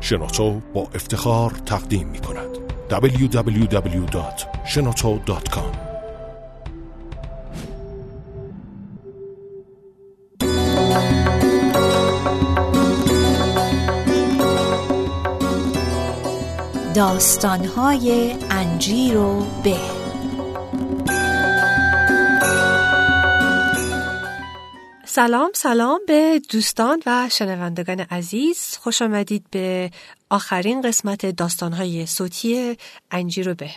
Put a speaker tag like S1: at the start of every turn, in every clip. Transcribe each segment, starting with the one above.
S1: شنوتو با افتخار تقدیم می کند. www.shenoto.com
S2: داستانهای انجیر و به سلام سلام به دوستان و شنوندگان عزیز. خوش آمدید به آخرین قسمت داستانهای صوتی انجیر و به.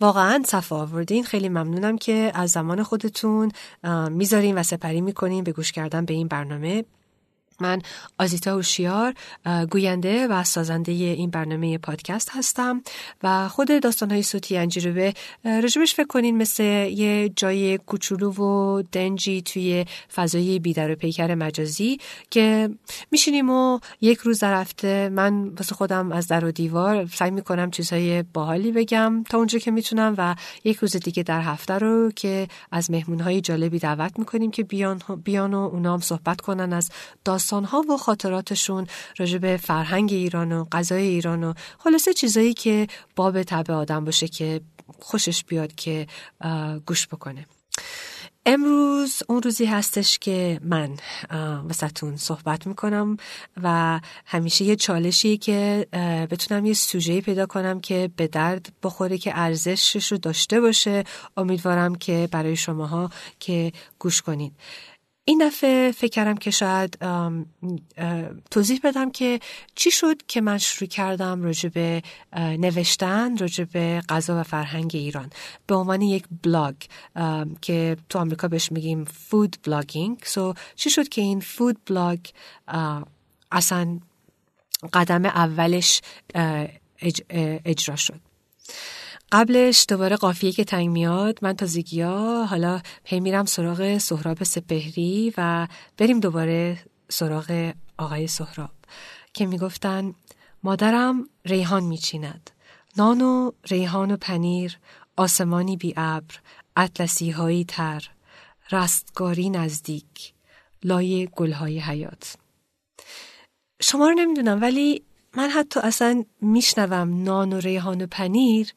S2: واقعا صفا آوردین. خیلی ممنونم که از زمان خودتون می‌ذارین و سپری می‌کنین به گوش کردن به این برنامه. من آزیتا هوشیار گوینده و سازنده این برنامه پادکست هستم و خود داستانهای صوتی انجیروبه رجبش فکر کنین مثل یه جای کوچولو و دنجی توی فضای بیدر و پیکر مجازی که میشینیم و یک روز در هفته من واسه خودم از در و دیوار سعی می‌کنم چیزهای باحالی بگم تا اونجا که می‌تونم و یک روز دیگه در هفته رو که از مهمونهای جالبی دعوت می‌کنیم که بیان, بیان و اونا هم صحبت کنن از داستان داستانها و خاطراتشون راجع به فرهنگ ایران و غذای ایران و خلاصه چیزایی که باب طبع آدم باشه که خوشش بیاد که گوش بکنه. امروز اون روزی هستش که من وسطون صحبت می‌کنم و همیشه یه چالشی که بتونم یه سوژه پیدا کنم که به درد بخوره که ارزشش رو داشته باشه. امیدوارم که برای شماها که گوش کنید. این دفعه فکر کردم که شاید توضیح بدم که چی شد که من شروع کردم راجع به نوشتن راجع به غذا و فرهنگ ایران. به عنوان یک بلاگ که تو آمریکا بهش میگیم food blogging so چی شد که این food blog اصلا قدم اولش اجرا شد؟ قبلش دوباره قافیه که تنگ میاد من تازگی ها حالا هی میرم سراغ سهراب سپهری و بریم دوباره سراغ آقای سهراب که می‌گفتن مادرم ریحان میچیند. نان و ریحان و پنیر آسمانی بی ابر اطلسی هایی تر رستگاری نزدیک لای گلهای حیات شما رو نمی‌دونم ولی من حتی اصلا میشنوم نان و ریحان و پنیر.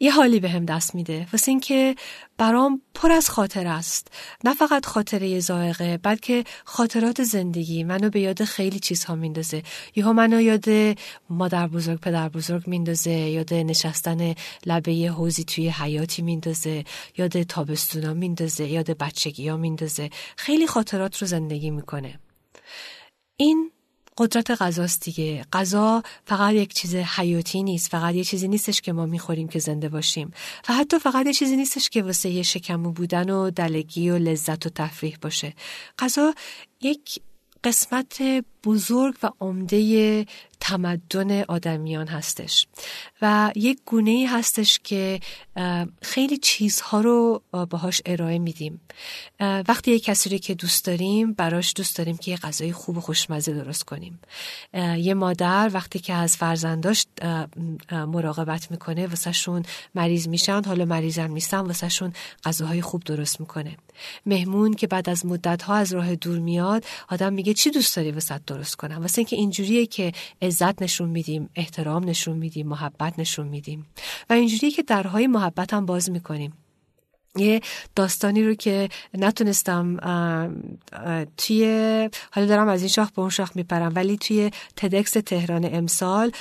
S2: یه حالی به هم دست میده. واسه اینکه برام پر از خاطر است. نه فقط خاطره زائقه بلکه خاطرات زندگی. منو به یاد خیلی چیزها میندازه. یهو منو یاد مادر بزرگ پدر بزرگ میندازه. یاد نشستن لبه حوزی توی حیاتی میندازه. یاد تابستونا میندازه. یاد بچگی ها میندازه. خیلی خاطرات رو زندگی می‌کنه. این قدرت غذاست دیگه. غذا فقط یک چیز حیاتی نیست. فقط یه چیزی نیستش که ما می‌خوریم که زنده باشیم. و حتی فقط یه چیزی نیستش که واسه یه شکمو بودن و دلگی و لذت و تفریح باشه. غذا یک قسمت بزرگ و عمده تمدن آدمیان هستش. و یک گونه ای هستش که خیلی چیزها رو باهاش ارائه میدیم. وقتی یک کسی رو که دوست داریم براش دوست داریم که یه غذای خوب و خوشمزه درست کنیم. یه مادر وقتی که از فرزنداش مراقبت می‌کنه واسهشون مریض میشن حالا مریضم نیستن واسهشون غذاهای خوب درست می‌کنه. مهمون که بعد از مدت ها از راه دور میاد آدم میگه چی دوست داری واسه درست کنم؟ واسه اینکه اینجوریه که عزت نشون میدیم احترام نشون میدیم محبت نشون میدیم. و اینجوریه که درهای محبت هم باز می‌کنیم. یه داستانی رو که نتونستم توی حالا دارم از این شاخ به اون شاخ میپرم ولی توی تدکس تهران امسال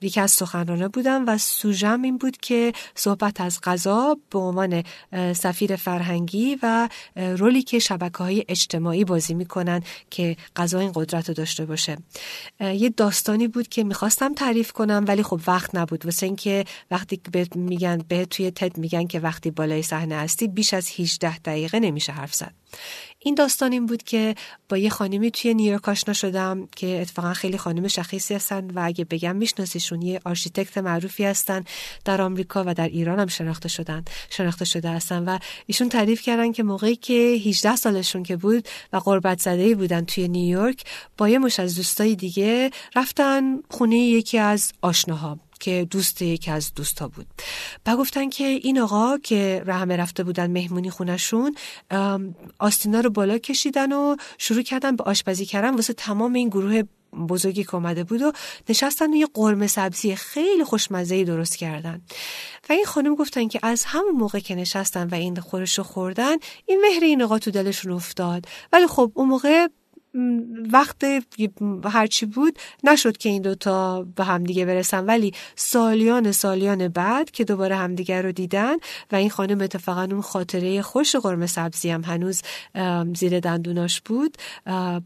S2: یکی از سخنرانه بودم و سوژم این بود که صحبت از غذا به عنوان سفیر فرهنگی و رولی که شبکه های اجتماعی بازی می‌کنن که غذا این قدرت رو داشته باشه. یه داستانی بود که می‌خواستم تعریف کنم ولی خب وقت نبود. واسه اینکه وقتی میگن به توی تد میگن که وقتی بالای صحنه هستی بیش از 18 دقیقه نمیشه حرف زد. این داستان این بود که با یه خانمی توی نیویورک آشنا شدم که اتفاقا خیلی خانم شاخصی هستن و اگه بگم میشناسیشون یه architect معروفی هستن در آمریکا و در ایران هم شناخته شدن شناخته شده هستن و ایشون تعریف کردن که موقعی که 18 سالشون که بود و غربت زده بودن توی نیویورک با یه مشت از دوستای دیگه رفتن خونه یکی از آشناها. که دوست یکی از دوستا بود. و گفتن که این آقا که رحمه رفته بودن مهمونی خونشون آستینا رو بالا کشیدن و شروع کردن به آشپزی کردن. واسه تمام این گروه بزرگی که اومده بود و نشستن و یه قرمه سبزی خیلی خوشمزه درست کردن. و این خانم گفتن که از همون موقع که نشستن و این خورش رو خوردن این مهر این تو دلشون افتاد. ولی خب اون موقع وقت هرچی بود نشد که این دوتا به همدیگه برسن. ولی سالیان سالیان بعد که دوباره همدیگه رو دیدن و این خانم اتفاقا اون خاطره خوش قرمه سبزی هم هنوز زیر دندوناش بود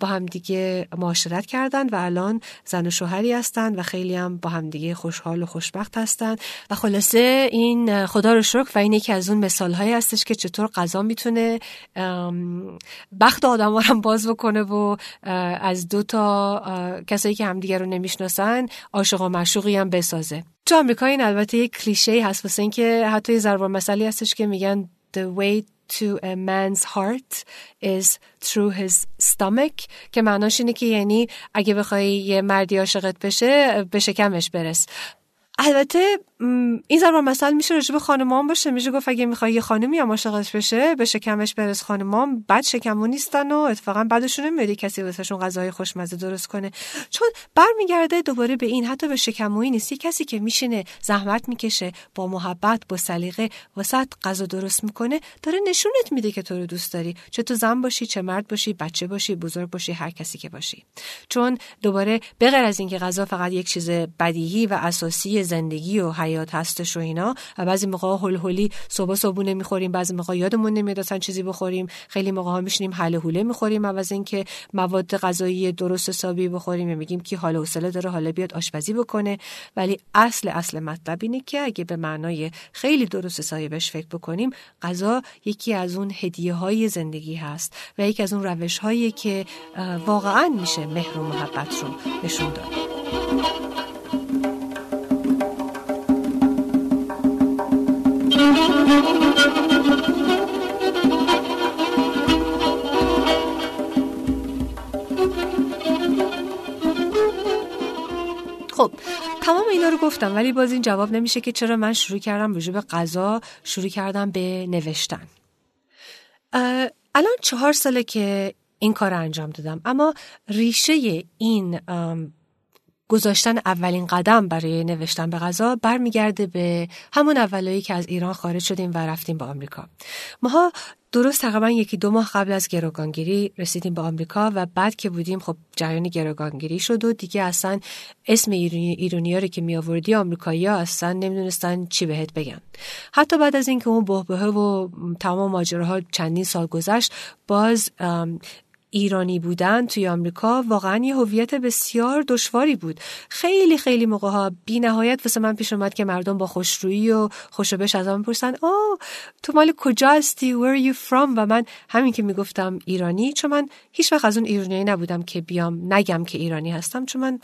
S2: با همدیگه معاشرت کردن و الان زن و شوهری هستن و خیلی هم با همدیگه خوشحال و خوشبخت هستن. و خلاصه این خدا رو شکر و این یکی از اون مثال هایی هستش که چطور غذا می‌تونه بخت آدم هم باز بکنه و از دو تا کسایی که همدیگه رو نمی‌شناسن عاشق و مشوقی هم بسازه. تو آمریکا این البته یک کلیشه هست واسه اینکه حتی یه ضرب مسئله هستش که میگن the way to a man's heart is through his stomach که معناش اینه که یعنی اگه بخوای یه مردی عاشقت بشه به شکمش برس. البته این ضرب مثل میشه راجع به خانمان باشه. میشه گفت اگه می‌خوای یه خانمی هم عاشقش بشه به شکمش برس خانمان بد شکمو نیستن و اتفاقا بعدشون نمیاد کسی واسهشون غذای خوشمزه درست کنه. چون برمیگرده دوباره به این حتی به شکمویی نیست. کسی که میشینه زحمت می‌کشه با محبت با سلیقه واسه غذا درست می‌کنه داره نشونت میده که تو رو دوست داری. چه تو زن باشی چه مرد باشی بچه باشی بزرگ باشی هر کسی که باشی. چون دوباره به غیر از اینکه غذا فقط یک چیز بدیهی و اساسی زندگی و حیات هستش و اینا. و بعضی موقع هول هولی صبح صبحونه می‌خوریم بعضی موقع یادمون نمیاد اصلا چیزی بخوریم. خیلی موقع ها میشینیم حل حوله می‌خوریم عوض اینکه مواد غذایی درست حسابی بخوریم یا میگیم که حال حوصله داره حالا بیاد آشپزی بکنه. ولی اصل اصل مطلب اینه که اگه به معنای خیلی درست حسابی بهش فکر بکنیم غذا یکی از اون هدیه های زندگی هست و یکی از اون روش هایی که واقعا میشه مهر و محبت رو نشون داد. گفتم ولی باز این جواب نمیشه که چرا من شروع کردم به به غذا شروع کردم به نوشتن. الان چهار ساله که این کار انجام دادم اما ریشه این گذاشتن اولین قدم برای نوشتن به غذا برمیگرده به همون اولایی که از ایران خارج شدیم و رفتیم به آمریکا. ماها درست تقریبا یکی دو ماه قبل از گروگانگیری رسیدیم به آمریکا و بعد که بودیم خب جریان گروگانگیری شد و دیگه اصلا اسم ایرونی, رو که می آوردی آمریکایی ها اصلا نمی‌دونستن چی بهت بگن. حتی بعد از اینکه اون بهبهه و تمام ماجراها چندین سال گذشت باز ایرانی بودن توی آمریکا واقعا یه هویت بسیار دشواری بود. خیلی خیلی موقع ها بی نهایت واسه من پیش اومد که مردم با خوشرویی و خوشبش از من پرسن او تو مال کجا هستی where are you from? و من همین که می‌گفتم ایرانی چون من هیچ وقت از اون ایرانی نبودم که بیام نگم که ایرانی هستم چون من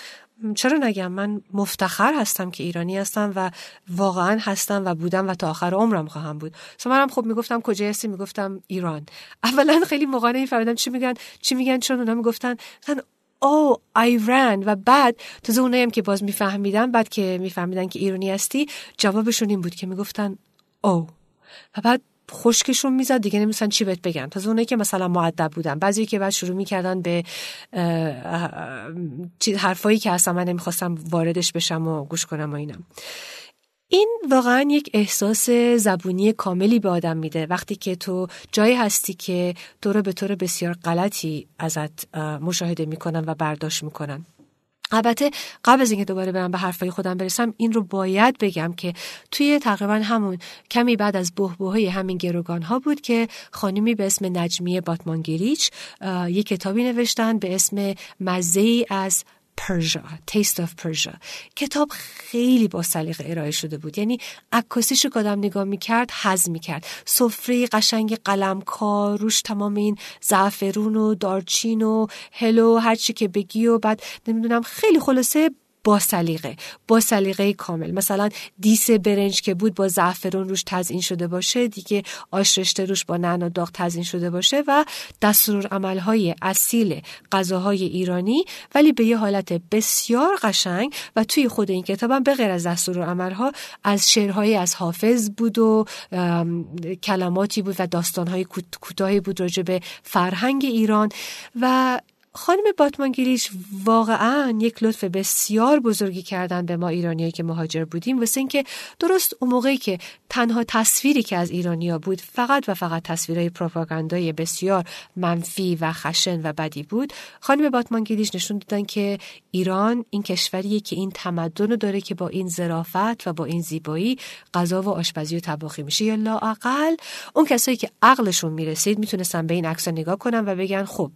S2: چرا نگم؟ من مفتخر هستم که ایرانی هستم و واقعا هستم و بودم و تا آخر عمرم خواهم بود. سو منم خب می‌گفتم کجا هستی؟ می‌گفتم ایران. اولا خیلی موقع نمیفهمیدم چی میگن چی میگن چون اونا می‌گفتن. مثلا او ایران و بعد تازه اونایی هم که باز میفهمیدن بعد که میفهمیدن که ایرانی هستی جوابشون این بود که می‌گفتن او و بعد خشکشون می‌زد دیگه نمیستن چی بهت بگن. تازه اونایی که مثلا معدب بودن بعضی که بعد شروع می‌کردن به حرفایی که اصلا من نمی‌خواستم واردش بشم و گوش کنم و اینم. این واقعا یک احساس زبونی کاملی به آدم میده. وقتی که تو جایی هستی که تو رو به طور بسیار غلطی ازت مشاهده می‌کنن و برداشت می‌کنن. البته قبل از اینکه دوباره برم به حرفای خودم برسم این رو باید بگم که توی تقریبا همون کمی بعد از بهبوهای همین گروگان ها بود که خانمی به اسم نجمیه باتمانگیریچ یک کتابی نوشتن به اسم مزه از پرژا Taste of Persia. کتاب خیلی با سلیقه ارائه شده بود. یعنی عکاسیش رو آدم نگاه می‌کرد حز می‌کرد. سفره قشنگ قلم کار روش تمام این زعفرون و دارچین و هلو هرچی که بگی و بعد نمی‌دونم خیلی خلاصه با سلیقه با سلیقه کامل. مثلا دیس برنج که بود با زعفرون روش تزیین شده باشه دیگه آش رشته روش با نعنا داغ تزیین شده باشه و دستور عملهای اصیل غذاهای ایرانی. ولی به یه حالت بسیار قشنگ و توی خود این کتابم به غیر از دستور عملها از شعرهای از حافظ بود و کلماتی بود و داستانهای کوتاهی بود راجع به فرهنگ ایران. و خانم باتمانگیلیش واقعا یک لطف بسیار بزرگی کردن به ما ایرانیایی که مهاجر بودیم. واسه اینکه درست اون موقعی که تنها تصویری که از ایرانیا بود فقط و فقط تصویرهای پروپاگاندای بسیار منفی و خشن و بدی بود خانم باتمانگیلیش نشون دادن که ایران این کشوریه که این تمدن رو داره که با این ظرافت و با این زیبایی غذا و آشپزی و طباخی میشه. یا لااقل اون کسایی که عقلشون می‌رسید می‌تونستن به این عکس نگاه کنن و بگن خب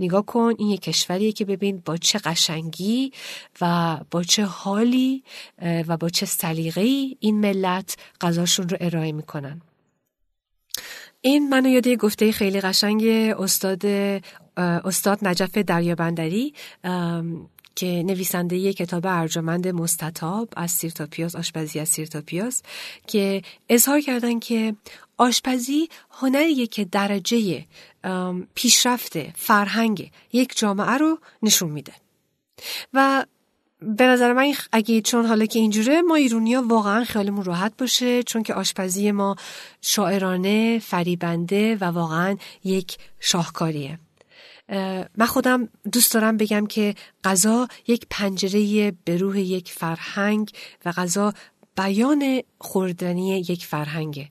S2: نگاه کن این یک کشوریه که ببین با چه قشنگی و با چه حالی و با چه سلیقه‌ای این ملت غذاشون رو ارائه می‌کنن. این منو یاد یه گفته خیلی قشنگ استاد استاد نجف دریابندری. که نویسنده کتاب ارجمند مستطاب از سیرتاپیاس آشپزی از سیرتاپیاس که اظهار کردن که آشپزی هنریه که درجه پیشرفت فرهنگ یک جامعه رو نشون میده. و به نظر من اگه چون حالا که اینجوره ما ایرونیا واقعا خیالمون راحت باشه چون که آشپزی ما شاعرانه فریبنده و واقعا یک شاهکاریه. من خودم دوست دارم بگم که غذا یک پنجره به روح یک فرهنگ و غذا بیان خوردنی یک فرهنگه.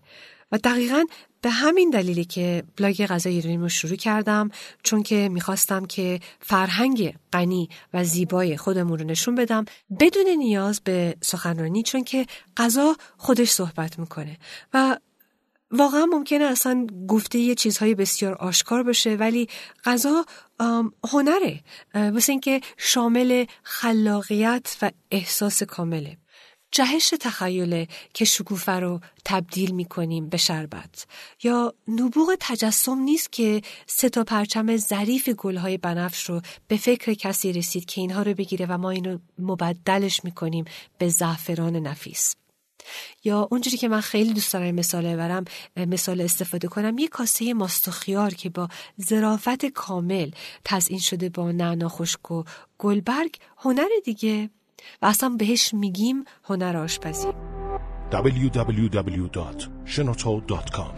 S2: و دقیقا به همین دلیلی که بلاگ غذای ایرانی رو شروع کردم چون که می‌خواستم که فرهنگ غنی و زیبای خودمون رو نشون بدم بدون نیاز به سخنرانی چون که غذا خودش صحبت می‌کنه. و واقعا ممکنه اصلا گفته یه چیزهای بسیار آشکار باشه ولی غذا هنره. مثل اینکه شامل خلاقیت و احساس کامله. جهش تخیله که شکوفه رو تبدیل می کنیم به شربت. یا نبوغ تجسم نیست که سه تا پرچم ظریف گلهای بنفش رو به فکر کسی رسید که اینها رو بگیره و ما اینو مبدلش می کنیم به زعفران نفیس. یا اونجوری که من خیلی دوست دارم مثال برم مثال استفاده کنم یه کاسه ماست و خیار که با ظرافت کامل تزئین شده با نعنا خشک و گلبرگ هنر دیگه. و اصلا بهش میگیم هنر آشپزی.
S1: www.shenoto.com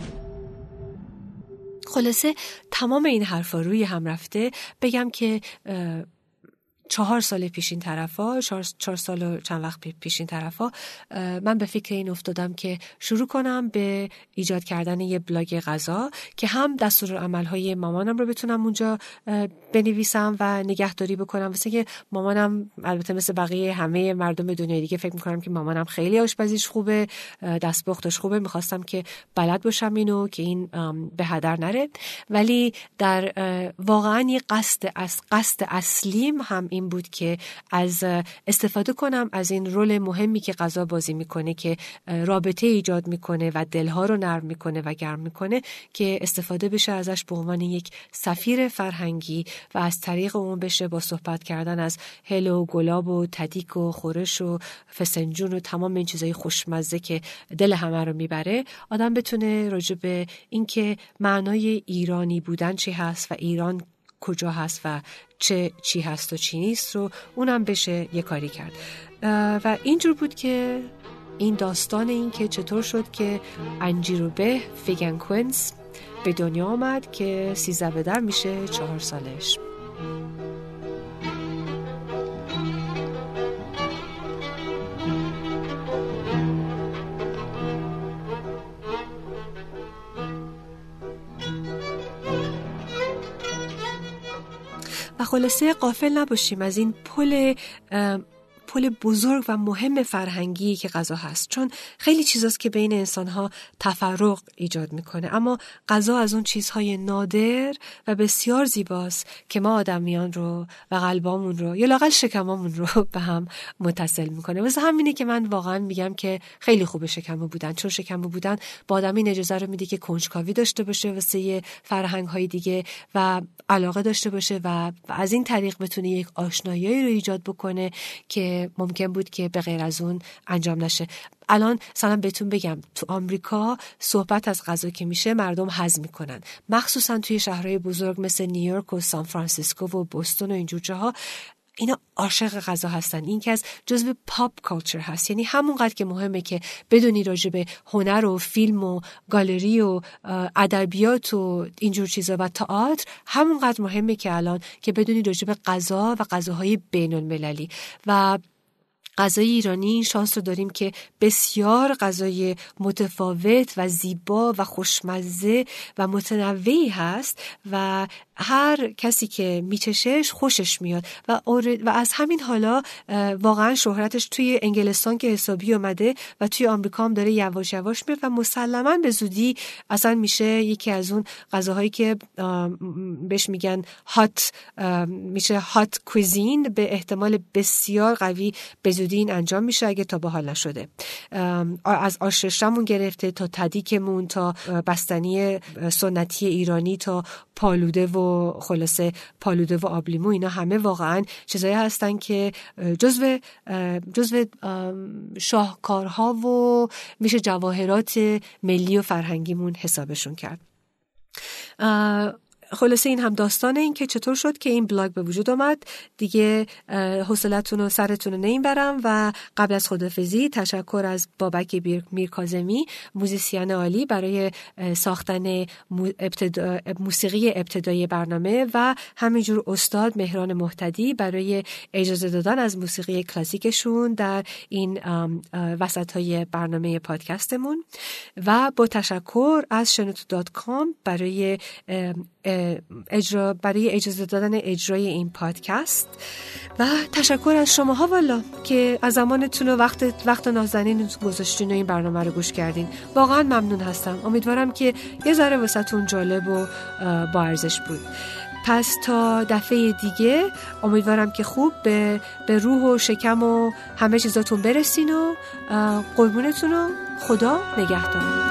S2: خلاصه تمام این حرفا روی هم رفته. بگم که چهار سال پیشین طرفا چهار, چهار سال و چند وقت پیشین طرفا من به فکر این افتادم که شروع کنم به ایجاد کردن یه بلاگ غذا که هم دستور عملهای مامانم رو بتونم اونجا بنویسم و نگهداری بکنم. واسه که مامانم البته مثل بقیه همه مردم دنیا دیگه فکر می‌کنم که مامانم خیلی آشپزیش خوبه دستپختش خوبه. می‌خواستم که بلد باشم اینو که این به هدر نره. ولی در واقعا قصد از قصد اصلیم هم این بود که از استفاده کنم از این رول مهمی که غذا بازی می‌کنه که رابطه ایجاد می‌کنه و دلها رو نرم می‌کنه و گرم می‌کنه که استفاده بشه ازش به عنوان یک سفیر فرهنگی و از طریق اون بشه با صحبت کردن از هل و گلاب و تدیک و خورش و فسنجون و تمام این چیزای خوشمزه که دل همه رو می‌بره آدم بتونه راجع به اینکه معنای ایرانی بودن چی هست و ایران کجا هست و چه چی هست و چی نیست رو اونم بشه یه کاری کرد. و اینجور بود که این داستان این که چطور شد که انجیروبه فیگن کوینس به دنیا آمد که سیزده به در میشه چهار سالش. خلاصه قافل نباشیم. از این پل پل بزرگ و مهم فرهنگی که غذا هست. چون خیلی چیزاست که بین انسانها تفرق ایجاد می‌کنه. اما غذا از اون چیزهای نادر و بسیار زیباست که ما آدمیان رو و قلبامون رو یا لاقل شکمامون رو به هم متصل می‌کنه. واسه همینه که من واقعا میگم که خیلی خوب شکمو بودن. چون شکمو بودن با آدم این اجازه رو میده که کنجکاوی داشته باشه واسه فرهنگ های دیگه و علاقه داشته باشه و از این طریق بتونه یک آشنایی رو ایجاد بکنه که ممکن بود که به غیر از اون انجام نشه. الان مثلا بهتون بگم تو آمریکا صحبت از غذا که میشه مردم حظ می‌کنن. مخصوصا توی شهرهای بزرگ مثل نیویورک و سان فرانسیسکو و بوستون و اینجور جاها اینا عاشق غذا هستن. این که از جزو pop culture هست. یعنی همونقدر که مهمه که بدونی راجع هنر و فیلم و گالری و ادبیات و اینجور چیزا و تئاتر همونقدر مهمه که الان که بدونی راجع به غذا و غذاهای بین المللی و غذای ایرانی این شانس رو داریم که بسیار غذای متفاوت و زیبا و خوشمزه و متنوعی هست و هر کسی که میچشش خوشش میاد و, و از همین حالا واقعا شهرتش توی انگلستان که حسابی اومده و توی آمریکا هم داره یواش یواش میاد و مسلما به زودی اصلا میشه یکی از اون غذاهایی که بهش میگن هات میشه هات کوزین به احتمال بسیار قوی به زودی این انجام میشه اگه تا به حال نشده از آشرشمون گرفته تا تدیکمون تا بستنی سنتی ایرانی تا پالوده و خلاصه پالوده و آبلیمو اینا همه واقعا چیزایی هستن که جزو جزو شاهکارها و میشه جواهرات ملی و فرهنگیمون حسابشون کرد. خلاصه این هم داستان این که چطور شد که این بلاگ به وجود آمد. دیگه حوصلتون رو سر نمی‌برم و قبل از خدافظی تشکر از بابک میرکازمی موزیسین عالی برای ساختن موسیقی ابتدایی برنامه و همینجور استاد مهران مهتدی برای اجازه دادن از موسیقی کلاسیکشون در این وسط های برنامه پادکستمون. و با تشکر از شنوتو برای اجرا برای اجازه دادن اجرای این پادکست. و تشکر از شماها والا که از زمانتون و وقت وقت نازنین گذاشتین و این برنامه رو گوش کردین. واقعا ممنون هستم. امیدوارم که یه ذره واسهتون جالب و با ارزش بود. پس تا دفعه دیگه امیدوارم که خوب به, به روح و شکم و همه چیزاتون برسین و قربونتون و خدا نگهدار.